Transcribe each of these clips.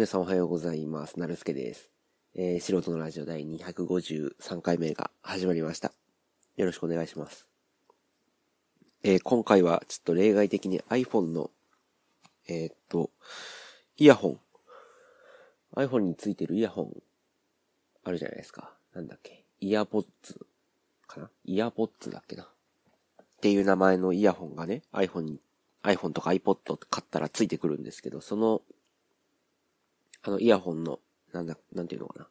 皆さんおはようございます。なるすけです。えー、素人のラジオ第253回目が始まりました。よろしくお願いします。えー、今回はちょっと例外的に iPhone の、えー、っと、イヤホン。iPhone についてるイヤホン、あるじゃないですか。なんだっけ。イヤポッツかなイヤポッツだっけな。っていう名前のイヤホンがね、iPhone に、iPhone とか iPod 買ったらついてくるんですけど、そのあの、イヤホンの、なんだ、なんていうのかな。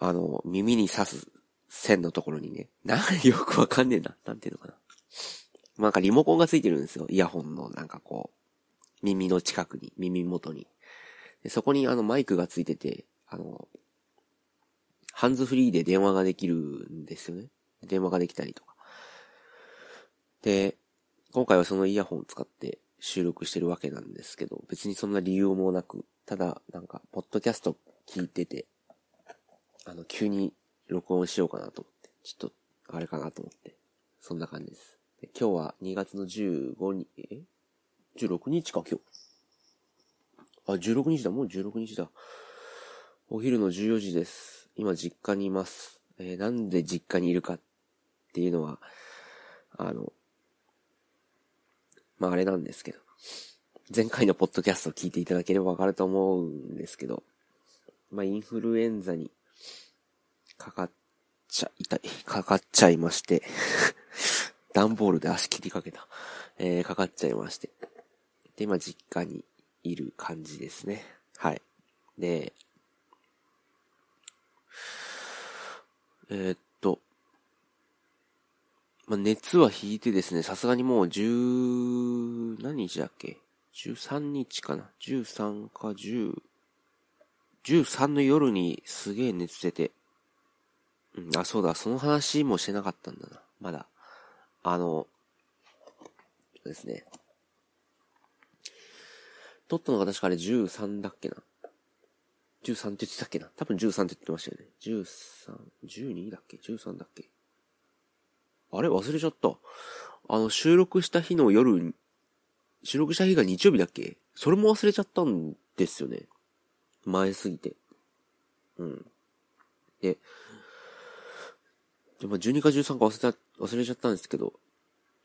あの、耳に刺す線のところにね、な、よくわかんねえな。なんていうのかな。なんかリモコンがついてるんですよ。イヤホンの、なんかこう、耳の近くに、耳元に。でそこにあのマイクがついてて、あの、ハンズフリーで電話ができるんですよね。電話ができたりとか。で、今回はそのイヤホンを使って、収録してるわけなんですけど、別にそんな理由もなく、ただ、なんか、ポッドキャスト聞いてて、あの、急に録音しようかなと思って、ちょっと、あれかなと思って、そんな感じです。で今日は2月の15日、え ?16 日か、今日。あ、16日だ、もう16日だ。お昼の14時です。今実家にいます。えー、なんで実家にいるかっていうのは、あの、まああれなんですけど、前回のポッドキャストを聞いていただければわかると思うんですけど、まあインフルエンザにかかっちゃ、痛い、かかっちゃいまして 段ボールで足切りかけた。えー、かかっちゃいまして。で、今実家にいる感じですね。はい。で、えー、っまあ、熱は引いてですね、さすがにもう10、何日だっけ ?13 日かな ?13 か10、13の夜にすげえ熱出て、うん、あ、そうだ、その話もしてなかったんだな。まだ。あの、ですね。撮ったのが確かあれ13だっけな？13って言ってたっけな？多分13って言ってましたよね。13、12だっけ ?13 だっけ？あれ？忘れちゃった。あの、収録した日の夜、収録した日が日曜日だっけ？それも忘れちゃったんですよね。前すぎて。うん。で、でも12か13か忘れた、忘れちゃったんですけど、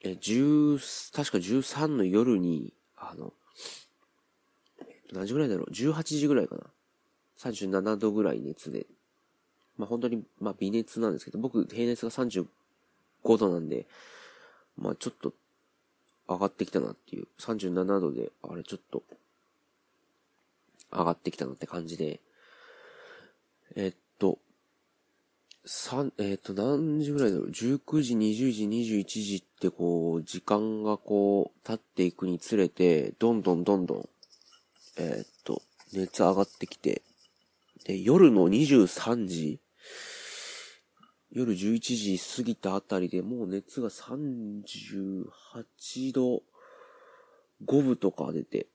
え、10、確か13の夜に、あの、何時ぐらいだろう ?18 時ぐらいかな。37度ぐらい熱で。まあ本当に、まあ微熱なんですけど、僕平熱が35 5度なんで、まあちょっと上がってきたなっていう、37度で、あれちょっと上がってきたなって感じで、えっと、三、えっと、何時ぐらいだろう ?19 時、20時、21時ってこう、時間がこう、経っていくにつれて、どんどんどんどん、えっと、熱上がってきて、で、夜の23時夜11時過ぎたあたりでもう熱が38度5分とか出て、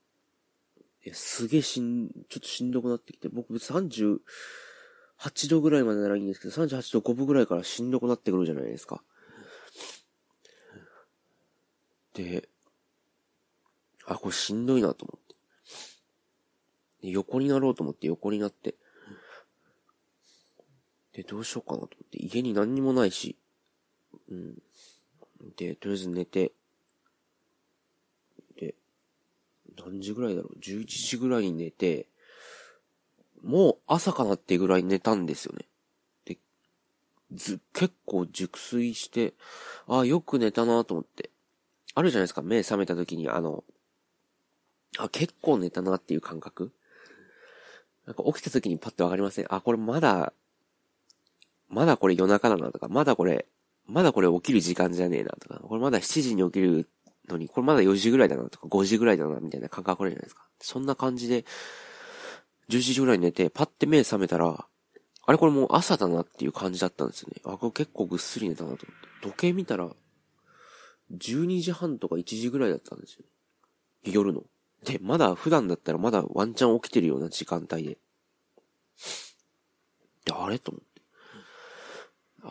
すげえしん、ちょっとしんどくなってきて、僕38度ぐらいまでならいいんですけど、38度5分ぐらいからしんどくなってくるじゃないですか。で、あ、これしんどいなと思って。で横になろうと思って横になって、で、どうしようかなと思って、家に何にもないし、うん。で、とりあえず寝て、で、何時ぐらいだろう ?11 時ぐらいに寝て、もう朝かなってぐらい寝たんですよね。で、ず、結構熟睡して、ああ、よく寝たなと思って。あるじゃないですか、目覚めた時にあの、あ、結構寝たなっていう感覚なんか起きた時にパッとわかりません。あ、これまだまだこれ夜中だなとか、まだこれ、まだこれ起きる時間じゃねえなとか、これまだ7時に起きるのに、これまだ4時ぐらいだなとか、5時ぐらいだなみたいな感覚あるじゃないですか。そんな感じで、10時ぐらいに寝て、パッて目覚めたら、あれこれもう朝だなっていう感じだったんですよね。あ、これ結構ぐっすり寝たなと思って。時計見たら、12時半とか1時ぐらいだったんですよ、夜の。で、まだ普段だったらまだワンチャン起きてるような時間帯で。で、あれと思って。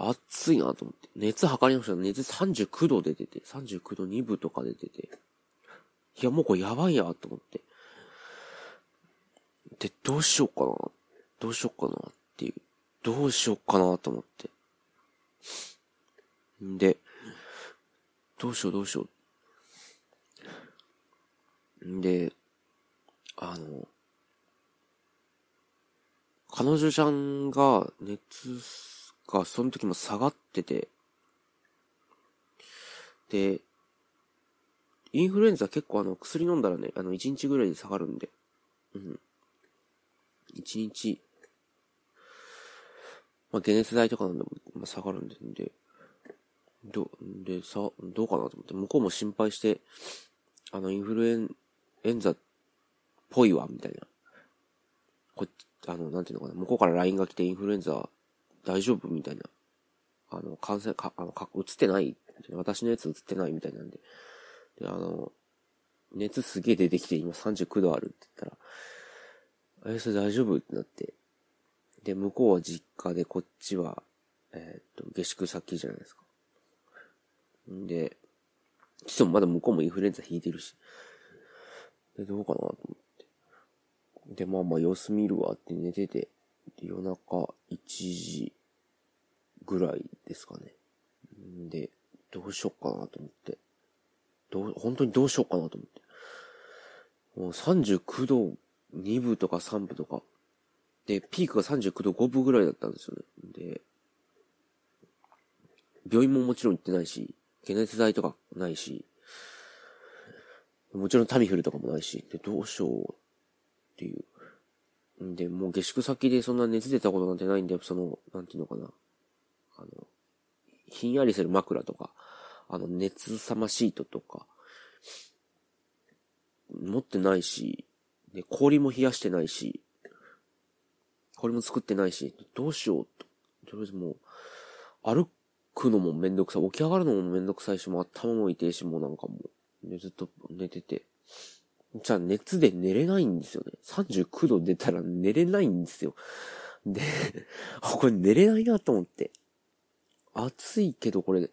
暑いなと思って。熱測りました熱39度出てて、39度2分とか出てて。いや、もうこれやばいやと思って。で、どうしようかな。どうしようかなっていう。どうしようかなと思って。んで、どうしようどうしよう。んで、あの、彼女ちゃんが熱がその時も下がってて、で、インフルエンザ結構あの薬飲んだらね、あの1日ぐらいで下がるんで、うん。1日、まあ解熱剤とかなんでも、まあ、下がるんで、で、ど、で、さ、どうかなと思って、向こうも心配して、あの、インフルエン、エンザっぽいわ、みたいな。こっちあの、なんていうのかな、向こうから LINE が来てインフルエンザ大丈夫？みたいな。あの、感染、か、あの、か、映ってない私のやつ映ってないみたいなんで。で、あの、熱すげえ出てきて今39度あるって言ったら、え、それ大丈夫？ってなって。で、向こうは実家でこっちは、えー、っと、下宿先じゃないですか。んで、ちょっとまだ向こうもインフルエンザ引いてるし。で、どうかなと思って。で、まあまあ様子見るわって寝てて、夜中1時ぐらいですかね。んで、どうしよっかなと思って。どう、本当にどうしようかなと思って。もう39度2分とか3分とか。で、ピークが39度5分ぐらいだったんですよね。で、病院ももちろん行ってないし、解熱剤とかないし、もちろんタミフルとかもないし、で、どうしようっていう。で、もう下宿先でそんな熱出たことなんてないんで、その、なんていうのかな。あの、ひんやりする枕とか、あの、熱さまシートとか、持ってないし、で、氷も冷やしてないし、氷も作ってないし、どうしようと。とりあえずもう、歩くのもめんどくさい。起き上がるのもめんどくさいし、もう頭も痛いし、もうなんかもう、ずっと寝てて。じゃあ熱で寝れないんですよね。39度出たら寝れないんですよ。で、これ寝れないなと思って。暑いけどこれ、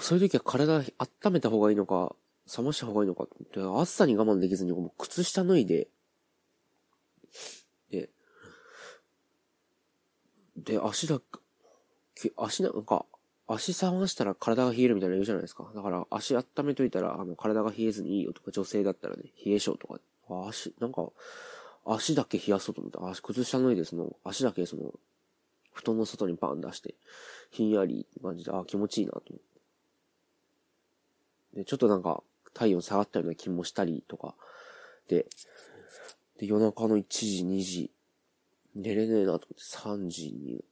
そういう時は体温めた方がいいのか、冷ました方がいいのかって、暑さに我慢できずに、もう靴下脱いで、で、で、足だ、足なんか、足冷ましたら体が冷えるみたいな言うじゃないですか。だから足温めといたら、あの、体が冷えずにいいよとか、女性だったらね、冷え性とか、足、なんか、足だけ冷やそうと思って、足、靴下脱いで、その、足だけその、布団の外にパン出して、ひんやりって感じで、あ、気持ちいいなと思って。で、ちょっとなんか、体温下がったような気もしたりとか、で、で、夜中の1時、2時、寝れねえなと思って、3時に、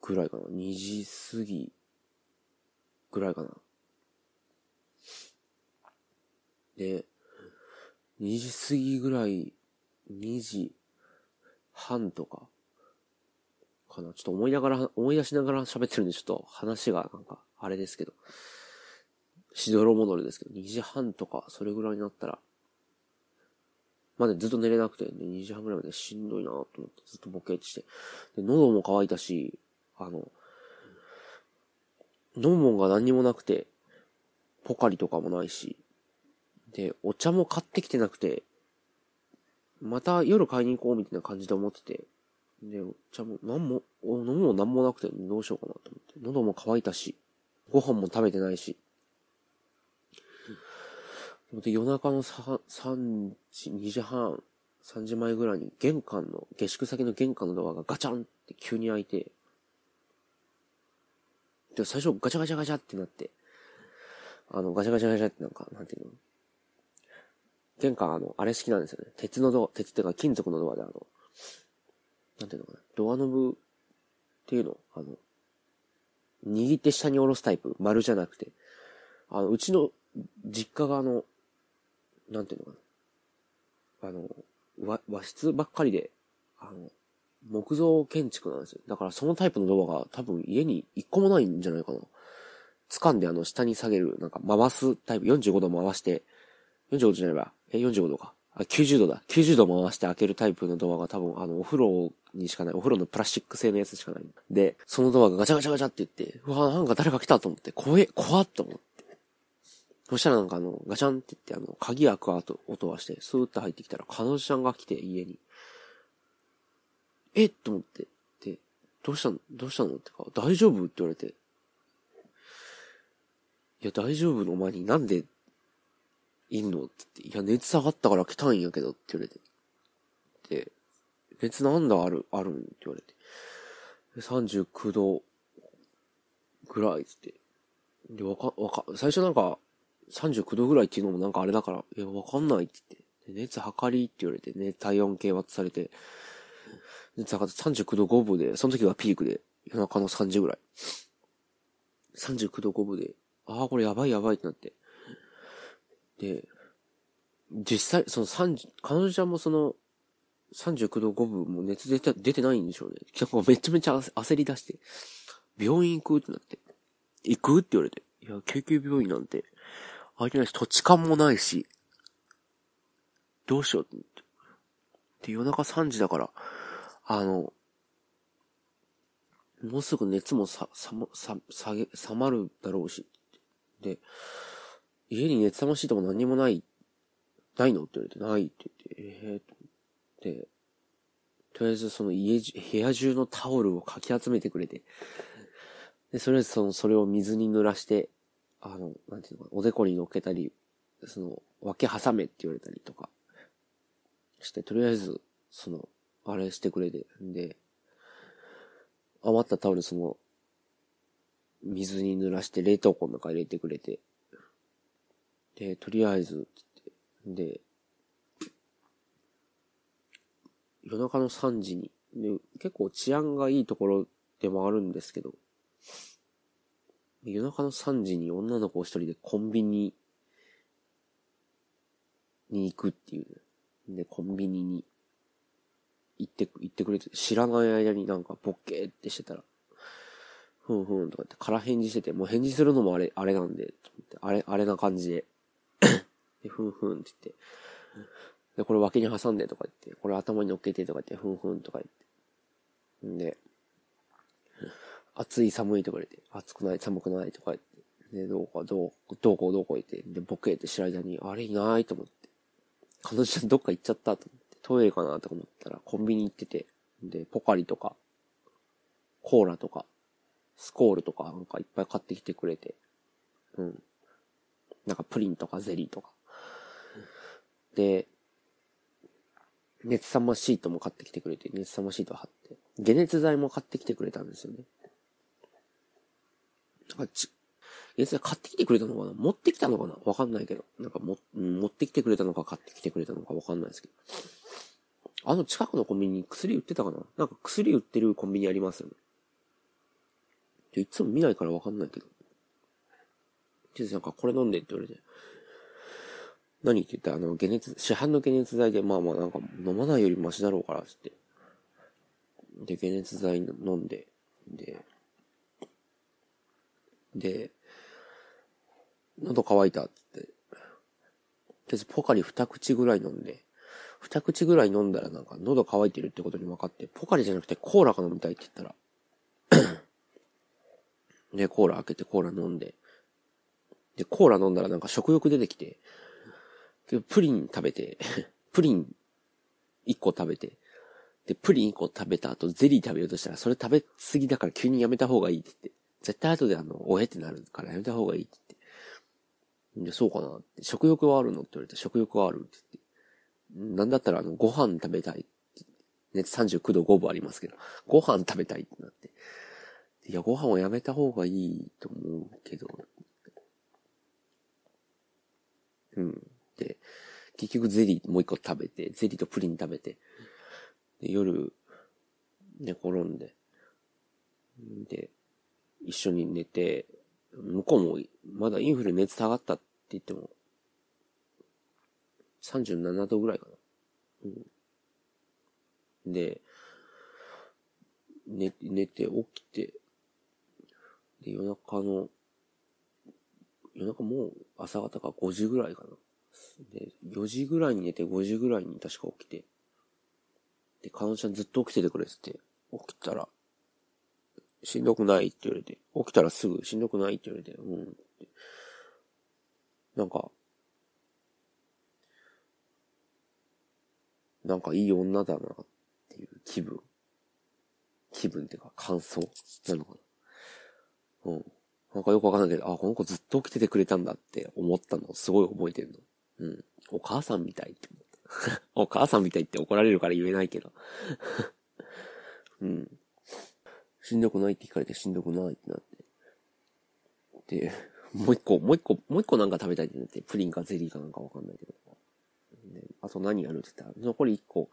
ぐらいかな。2時過ぎ、ぐらいかな。で、2時過ぎぐらい、2時半とか、かな。ちょっと思いながら、思い出しながら喋ってるんで、ちょっと話がなんか、あれですけど。しどろ戻りですけど、2時半とか、それぐらいになったら、まだずっと寝れなくて、ね、2時半ぐらいまでしんどいなと思って、ずっとボケってして。で、喉も渇いたし、あの、飲むもんが何にもなくて、ポカリとかもないし、で、お茶も買ってきてなくて、また夜買いに行こうみたいな感じで思ってて、で、お茶も、なんも、飲むもんなんもなくてどうしようかなと思って。喉も渇いたし、ご飯も食べてないし。で、夜中の 3, 3時、2時半、3時前ぐらいに玄関の、下宿先の玄関のドアがガチャンって急に開いて、で、最初ガチャガチャガチャってなって、あの、ガチャガチャガチャってなんか、なんていうの？玄関あの、あれ好きなんですよね。鉄のドア、鉄っていうか金属のドアであの、なんていうのかな、ドアノブっていうの？あの、握って下に下ろすタイプ、丸じゃなくて、あの、うちの実家があの、なんていうのかな、あの、和和室ばっかりで、あの、木造建築なんですよ。だからそのタイプのドアが多分家に一個もないんじゃないかな。掴んであの下に下げる、なんか回すタイプ、45度回して、45度じゃないわ。え、45度か。あ、90度だ。90度回して開けるタイプのドアが多分あのお風呂にしかない。お風呂のプラスチック製のやつしかない。で、そのドアがガチャガチャガチャって言って、うわ、なんか誰か来たと思って、怖え、怖っと思って。そしたらなんかあの、ガチャンって言ってあの、鍵開く音音がして、スーッと入ってきたら、彼女ちゃんが来て、家に。え？っと思って、で、どうしたの？どうしたの？ってか、大丈夫？って言われて、いや、大丈夫の前になんで、いんの？って言って、いや、熱下がったから来たんやけどって言われて。で、熱なんだある、あるん？って言われて。39度ぐらいって。で、わか、わか、最初なんか、39度ぐらいっていうのもなんかあれだから、いや、わかんないって言って。熱測りって言われてね、体温計渡されて、熱測って39度5分で、その時がピークで、夜中の3時ぐらい。39度5分で、ああ、これやばいやばいってなって。で、実際、その30、彼女ちゃんもその、39度5分も熱出て、出てないんでしょうね。なんかめちゃめちゃ焦り出して、病院行くってなって、行くって言われて、いや、救急病院なんて、ありないし、土地勘もないし、どうしようって。で、夜中3時だから、あの、もうすぐ熱もさ、さ、さ、下げ、冷まるだろうし。で、家に熱さましいとこ何もない、ないの？って言われて、ないって言って、ええー、で、とりあえずその家、部屋中のタオルをかき集めてくれて、で、それその、それを水に濡らして、あの、なんていうのかなおでこに乗っけたり、その、分け挟めって言われたりとか、して、とりあえず、その、あれしてくれて、んで、余ったタオルその、水に濡らして冷凍庫の中入れてくれて、で、とりあえず、で、夜中の3時に、で、結構治安がいいところでもあるんですけど、夜中の3時に女の子一人でコンビニに行くっていう、ね、で、コンビニに行って、行ってくれて、知らない間になんかボッケーってしてたら、ふんふんとかって空返事してて、もう返事するのもあれ、あれなんで、あれ、あれな感じで、で、ふんふんって言って、で、これ脇に挟んでとか言って、これ頭に乗っけてとか言って、ふんふんとか言って。んで、暑い寒いとか言って、暑くない寒くないとか言って、で、どうかどう、どうこうどうこう言って、で、ボケって知る間に、あれいないと思って、彼女どっか行っちゃったと思って、トイレかなとか思ったら、コンビニ行ってて、で、ポカリとか、コーラとか、スコールとかなんかいっぱい買ってきてくれて、うん。なんかプリンとかゼリーとか。で、熱さまシートも買ってきてくれて、熱さまシート貼って、解熱剤も買ってきてくれたんですよね。なんかち、熱剤買ってきてくれたのかな？持ってきたのかな？わかんないけど。なんかも、持ってきてくれたのか買ってきてくれたのかわかんないですけど。あの近くのコンビニに薬売ってたかな？なんか薬売ってるコンビニありますよね。いつも見ないからわかんないけど。なんかこれ飲んでって言われて。何って言った？ら、あの、解熱、市販の解熱剤で、まあまあなんか飲まないよりマシだろうから、つって。で、解熱剤飲んで、で、で、喉乾いた、つって。とりあえずポカリ二口ぐらい飲んで、二口ぐらい飲んだらなんか喉乾いてるってことに分かって、ポカリじゃなくてコーラが飲みたいって言ったら。で、コーラ開けてコーラ飲んで、で、コーラ飲んだらなんか食欲出てきて、プリン食べて、プリン1個食べて、で、プリン1個食べた後、ゼリー食べようとしたら、それ食べ過ぎだから急にやめた方がいいって言って、絶対後であの、おえってなるからやめた方がいいって言って。で、そうかなって、食欲はあるのって言われて、食欲はあるって言って。なんだったらあの、ご飯食べたい熱39度5分ありますけど、ご飯食べたいってなって。いや、ご飯をやめた方がいいと思うけど、うん。で、結局ゼリーもう一個食べて、ゼリーとプリン食べて、で夜、寝転んで、で、一緒に寝て、向こうもまだインフル熱下がったって言っても、37度ぐらいかな。うん。で、寝、寝て起きて、で、夜中の、夜中もう朝方か5時ぐらいかな。で、4時ぐらいに寝て5時ぐらいに確か起きて、で、彼女ちゃんずっと起きててくれってて、起きたら、しんどくない？って言われて、起きたらすぐしんどくない？って言われて、うん。なんか、なんかいい女だなっていう気分。気分っていうか感想なのかな。うん。なんかよくわかんないけど、あ、この子ずっと起きててくれたんだって思ったのすごい覚えてるの。うん。お母さんみたいって思った。お母さんみたいって怒られるから言えないけど。うん。しんどくないって聞かれてしんどくないってなって。で、もう一個、もう一個、もう一個なんか食べたいってなって、プリンかゼリーかなんかわかんないけど。で、あと何やるって言ったら、残り一個、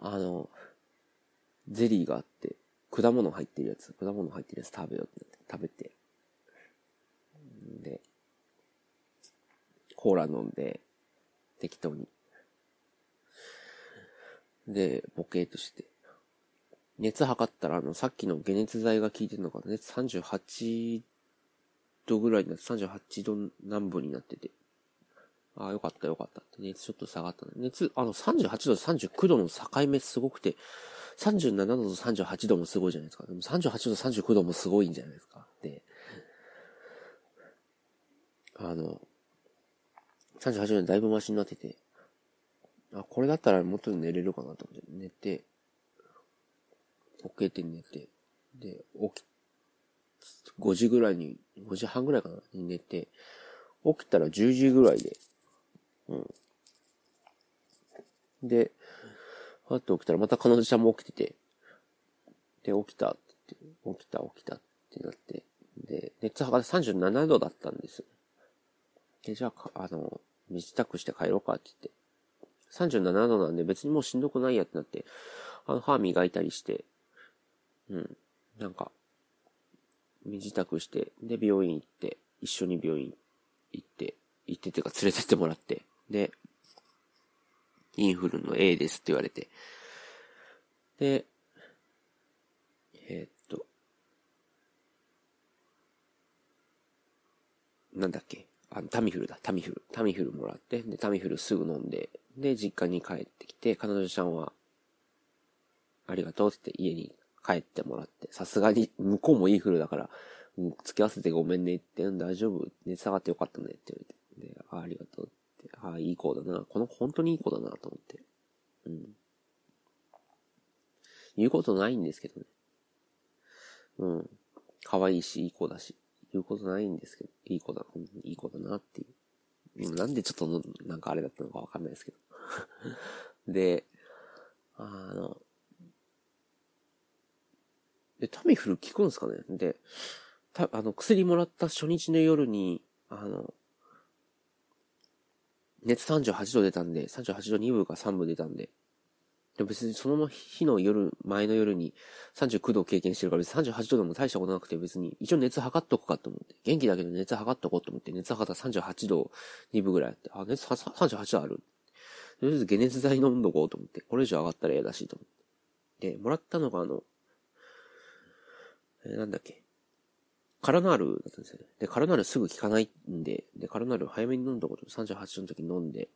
あの、ゼリーがあって、果物入ってるやつ、果物入ってるやつ食べようってなって、食べて。で、コーラ飲んで、適当に。で、ボケーとして。熱測ったら、あの、さっきの解熱剤が効いてるのかな熱38度ぐらいになって、38度南部になってて。ああ、よかったよかった。熱ちょっと下がった。熱、あの、38度と39度の境目すごくて、37度と38度もすごいじゃないですか。でも38度39度もすごいんじゃないですか。で、あの、38度でだいぶマシになってて、あ、これだったらもっと寝れるかなと思って、寝て、起きて寝て、で、起き、5時ぐらいに、5時半ぐらいかなに寝て、起きたら10時ぐらいで、うん。で、あって起きたらまた彼女ちゃんも起きてて、で、起きたって、起きた起きたってなって、で、熱測って37度だったんです。で、じゃあ、あの、身支度して帰ろうかって言って、37度なんで別にもうしんどくないやってなって、あの、歯磨いたりして、うん、なんか、身支度して、で、病院行って、一緒に病院行って、行っててか連れてってもらって、で、インフルの A ですって言われて、で、えー、っと、なんだっけ？あの、タミフルだ、タミフル。タミフルもらって、で、タミフルすぐ飲んで、で、実家に帰ってきて、彼女ちゃんは、ありがとうって家に帰ってもらって、さすがに、向こうもインフルだから、付き合わせてごめんねって、大丈夫。熱下がってよかったねって言われて、で、あありがとうって、ああ、いい子だな。この子本当にいい子だなと思って。うん。言うことないんですけどね。うん。可愛いし、いい子だし。言うことないんですけど、いい子だ、いい子だなっていう。なんでちょっと、なんかあれだったのかわかんないですけど。で、あの、で、タミフル効くんですかね？で、た、あの、薬もらった初日の夜に、あの、熱38度出たんで、38度2分か3分出たんで、で別にその日の夜、前の夜に39度を経験してるから別に38度でも大したことなくて別に一応熱測っとくかと思って。元気だけど熱測っとこうと思って熱測ったら38度2分ぐらいあって、あ、熱38度ある。とりあえず解熱剤飲んどこうと思って。これ以上上がったら嫌だしと思って。で、もらったのがあの、えー、なんだっけ。カラナールだったんですよね。で、カラナールすぐ効かないんで、で、カラナール早めに飲んどこと38度の時に飲んで、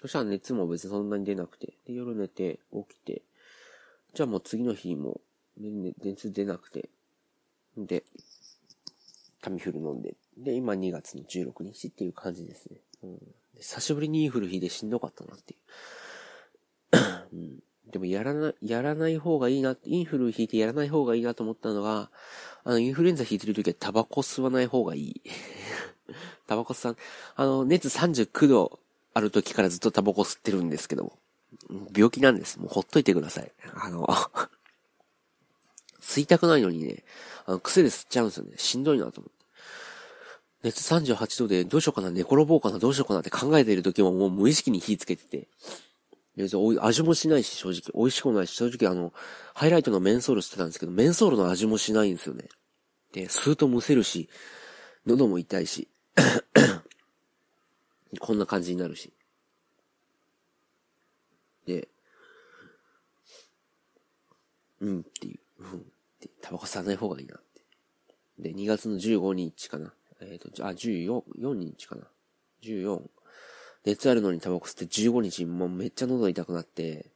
そしたら熱も別にそんなに出なくて、で、夜寝て、起きて、じゃあもう次の日も、ね、熱出なくて、で、タミフル飲んで、で、今2月の16日っていう感じですね。うん、久しぶりにインフル日でしんどかったなっていう。うん、でもやらな、やらない方がいいな、インフル引いてやらない方がいいなと思ったのが、あの、インフルエンザ引いてる時はタバコ吸わない方がいい。タバコ吸わあの、熱39度ある時からずっとタバコ吸ってるんですけども、病気なんです。もうほっといてください。あの、吸いたくないのにね、あの、癖で吸っちゃうんですよね。しんどいなと思って。熱38度でどうしようかな、寝転ぼうかな、どうしようかなって考えている時ももう無意識に火つけてて、味もしないし、正直。美味しくもないし、正直あの、ハイライトのメンソールしてたんですけど、メンソールの味もしないんですよね。で、吸うとむせるし、喉も痛いし、こんな感じになるし。で、うんっていう、うんって、タバコ吸わない方がいいなって。で、2月の15日かな。えっ、ー、と、あ、14、4日かな。14。熱あるのにタバコ吸って15日、もうめっちゃ喉痛くなって、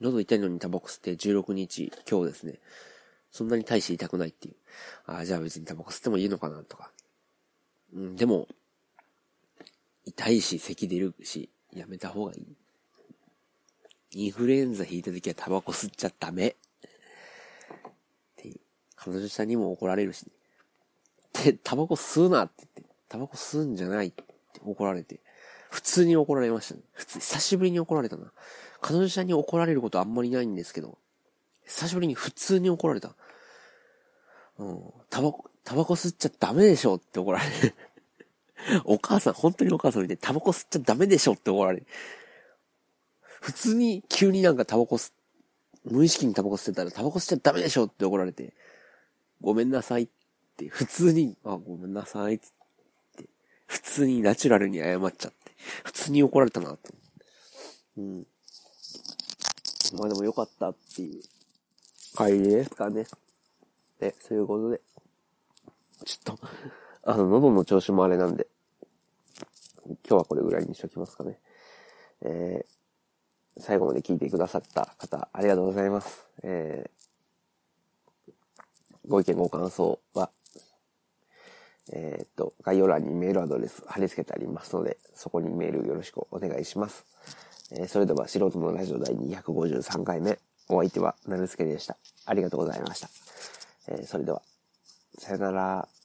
喉痛いのにタバコ吸って16日、今日ですね。そんなに大して痛くないっていう。ああ、じゃあ別にタバコ吸ってもいいのかなとか。うん、でも、痛いし、咳出るし、やめた方がいい。インフルエンザ引いた時はタバコ吸っちゃダメ。っていう彼女さんにも怒られるし、ね、で、タバコ吸うなって言って、タバコ吸うんじゃないって怒られて、普通に怒られましたね。普通、久しぶりに怒られたな。彼女さんに怒られることあんまりないんですけど、久しぶりに普通に怒られた。うん、タバコ、タバコ吸っちゃダメでしょって怒られる。お母さん、本当にお母さん見て、タバコ吸っちゃダメでしょって怒られる。普通に急になんかタバコ吸、無意識にタバコ吸ってたらタバコ吸っちゃダメでしょって怒られて、ごめんなさいって、普通に、あ、ごめんなさいって、普通にナチュラルに謝っちゃって、普通に怒られたなと。うん。まあでもよかったっていう帰りですかね。で、そういうことで。ちょっと、あの、喉の調子もあれなんで、今日はこれぐらいにしときますかね。えー、最後まで聞いてくださった方、ありがとうございます。えー、ご意見ご感想は、えー、っと、概要欄にメールアドレス貼り付けてありますので、そこにメールよろしくお願いします。えー、それでは、素人のラジオ第253回目、お相手は、なるすけでした。ありがとうございました。えー、それでは、さよなら。